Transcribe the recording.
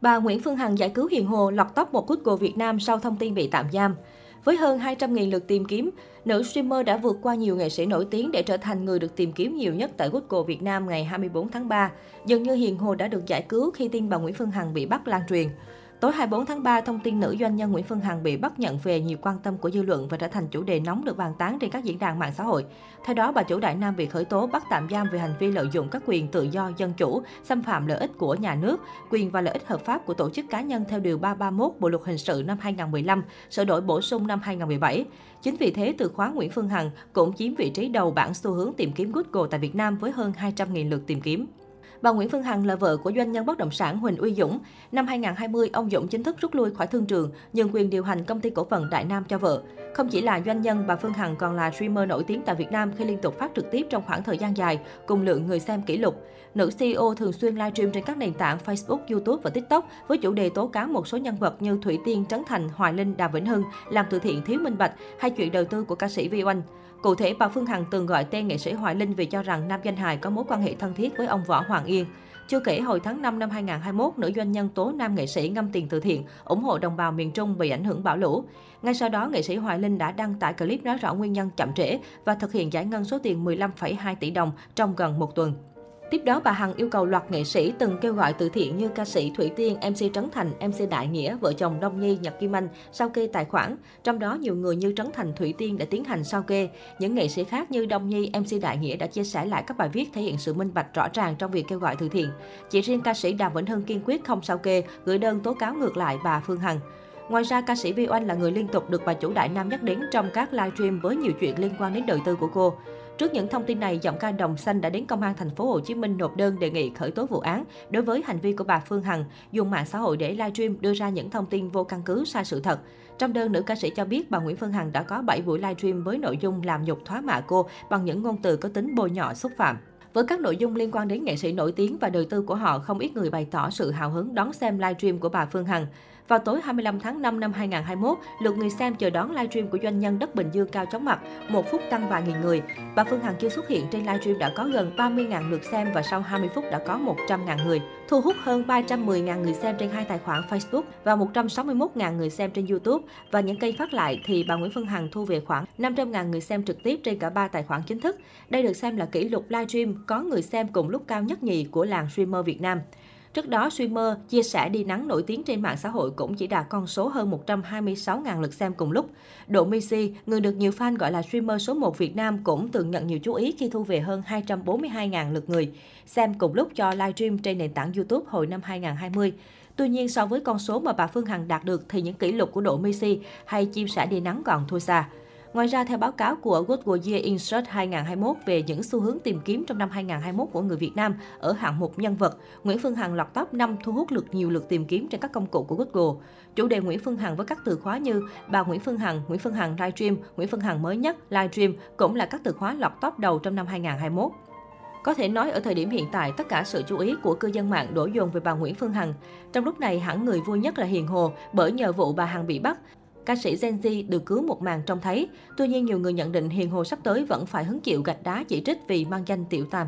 Bà Nguyễn Phương Hằng giải cứu Hiền Hồ lọt top một Google Việt Nam sau thông tin bị tạm giam. Với hơn 200.000 lượt tìm kiếm, nữ streamer đã vượt qua nhiều nghệ sĩ nổi tiếng để trở thành người được tìm kiếm nhiều nhất tại Google Việt Nam ngày 24 tháng 3. Dường như Hiền Hồ đã được giải cứu khi tin bà Nguyễn Phương Hằng bị bắt lan truyền. Tối 24 tháng 3, thông tin nữ doanh nhân Nguyễn Phương Hằng bị bắt nhận về nhiều quan tâm của dư luận và trở thành chủ đề nóng được bàn tán trên các diễn đàn mạng xã hội. Theo đó, bà chủ Đại Nam bị khởi tố bắt tạm giam về hành vi lợi dụng các quyền tự do dân chủ, xâm phạm lợi ích của nhà nước, quyền và lợi ích hợp pháp của tổ chức cá nhân theo điều 331 Bộ luật hình sự năm 2015, sửa đổi bổ sung năm 2017. Chính vì thế, từ khóa Nguyễn Phương Hằng cũng chiếm vị trí đầu bảng xu hướng tìm kiếm Google tại Việt Nam với hơn 200.000 lượt tìm kiếm. Bà Nguyễn Phương Hằng là vợ của doanh nhân bất động sản Huỳnh Uy Dũng. Năm 2020, ông Dũng chính thức rút lui khỏi thương trường, nhường quyền điều hành công ty cổ phần Đại Nam cho vợ. Không chỉ là doanh nhân, bà Phương Hằng còn là streamer nổi tiếng tại Việt Nam khi liên tục phát trực tiếp trong khoảng thời gian dài, cùng lượng người xem kỷ lục. Nữ CEO thường xuyên livestream trên các nền tảng Facebook, YouTube và TikTok với chủ đề tố cáo một số nhân vật như Thủy Tiên, Trấn Thành, Hoài Linh, Đàm Vĩnh Hưng làm từ thiện thiếu minh bạch hay chuyện đầu tư của ca sĩ Vi Oanh. Cụ thể, bà Phương Hằng từng gọi tên nghệ sĩ Hoài Linh vì cho rằng nam danh hài có mối quan hệ thân thiết với ông Võ Hoàng Yên. Chưa kể, hồi tháng 5 năm 2021, nữ doanh nhân tố nam nghệ sĩ ngâm tiền từ thiện, ủng hộ đồng bào miền Trung bị ảnh hưởng bão lũ. Ngay sau đó, nghệ sĩ Hoài Linh đã đăng tải clip nói rõ nguyên nhân chậm trễ và thực hiện giải ngân số tiền 15,2 tỷ đồng trong gần một tuần. Tiếp đó, bà Hằng yêu cầu loạt nghệ sĩ từng kêu gọi từ thiện như ca sĩ Thủy Tiên, MC Trấn Thành, MC Đại Nghĩa, vợ chồng Đông Nhi, Nhật Kim Anh sao kê tài khoản. Trong đó, nhiều người như Trấn Thành, Thủy Tiên đã tiến hành sao kê. Những nghệ sĩ khác như Đông Nhi, MC Đại Nghĩa đã chia sẻ lại các bài viết thể hiện sự minh bạch rõ ràng trong việc kêu gọi từ thiện. Chỉ riêng ca sĩ Đàm Vĩnh Hưng kiên quyết không sao kê, gửi đơn tố cáo ngược lại bà Phương Hằng. Ngoài ra, ca sĩ Vi Oanh là người liên tục được bà chủ Đại Nam nhắc đến trong các livestream với nhiều chuyện liên quan đến đời tư của cô. Trước những thông tin này, giọng ca Đồng Xanh đã đến công an thành phố Hồ Chí Minh nộp đơn đề nghị khởi tố vụ án đối với hành vi của bà Phương Hằng dùng mạng xã hội để livestream đưa ra những thông tin vô căn cứ sai sự thật. Trong đơn, nữ ca sĩ cho biết bà Nguyễn Phương Hằng đã có 7 buổi livestream với nội dung làm nhục thoá mạ cô bằng những ngôn từ có tính bôi nhọ xúc phạm. Với các nội dung liên quan đến nghệ sĩ nổi tiếng và đời tư của họ, không ít người bày tỏ sự hào hứng đón xem livestream của bà Phương Hằng. Vào tối 25 tháng 5 năm 2021, lượt người xem chờ đón livestream của doanh nhân đất Bình Dương cao chóng mặt, một phút tăng vài nghìn người. Bà Phương Hằng chưa xuất hiện trên livestream đã có gần 30.000 lượt xem và sau 20 phút đã có 100.000 người, thu hút hơn 310.000 người xem trên hai tài khoản Facebook và 161.000 người xem trên YouTube. Và những cây phát lại thì bà Nguyễn Phương Hằng thu về khoảng 500.000 người xem trực tiếp trên cả ba tài khoản chính thức. Đây được xem là kỷ lục livestream có người xem cùng lúc cao nhất nhì của làng streamer Việt Nam. Trước đó, streamer chia sẻ đi nắng nổi tiếng trên mạng xã hội cũng chỉ đạt con số hơn 126.000 lượt xem cùng lúc. Độ Missy, người được nhiều fan gọi là streamer số 1 Việt Nam cũng từng nhận nhiều chú ý khi thu về hơn 242.000 lượt người xem cùng lúc cho livestream trên nền tảng YouTube hồi năm 2020. Tuy nhiên, so với con số mà bà Phương Hằng đạt được thì những kỷ lục của Độ Missy hay chia sẻ đi nắng còn thua xa. Ngoài ra, theo báo cáo của Google Year in Search 2021 về những xu hướng tìm kiếm trong năm 2021 của người Việt Nam ở hạng mục nhân vật, Nguyễn Phương Hằng lọt top 5 thu hút lượt nhiều lượt tìm kiếm trên các công cụ của Google. Chủ đề Nguyễn Phương Hằng với các từ khóa như bà Nguyễn Phương Hằng, Nguyễn Phương Hằng livestream, Nguyễn Phương Hằng mới nhất, livestream cũng là các từ khóa lọt top đầu trong năm 2021. Có thể nói ở thời điểm hiện tại, tất cả sự chú ý của cư dân mạng đổ dồn về bà Nguyễn Phương Hằng. Trong lúc này, hẳn người vui nhất là Hiền Hồ, bởi nhờ vụ bà Hằng bị bắt, ca sĩ Gen Z được cứu một màn trông thấy. Tuy nhiên, nhiều người nhận định Hiền Hồ sắp tới vẫn phải hứng chịu gạch đá chỉ trích vì mang danh tiểu tam.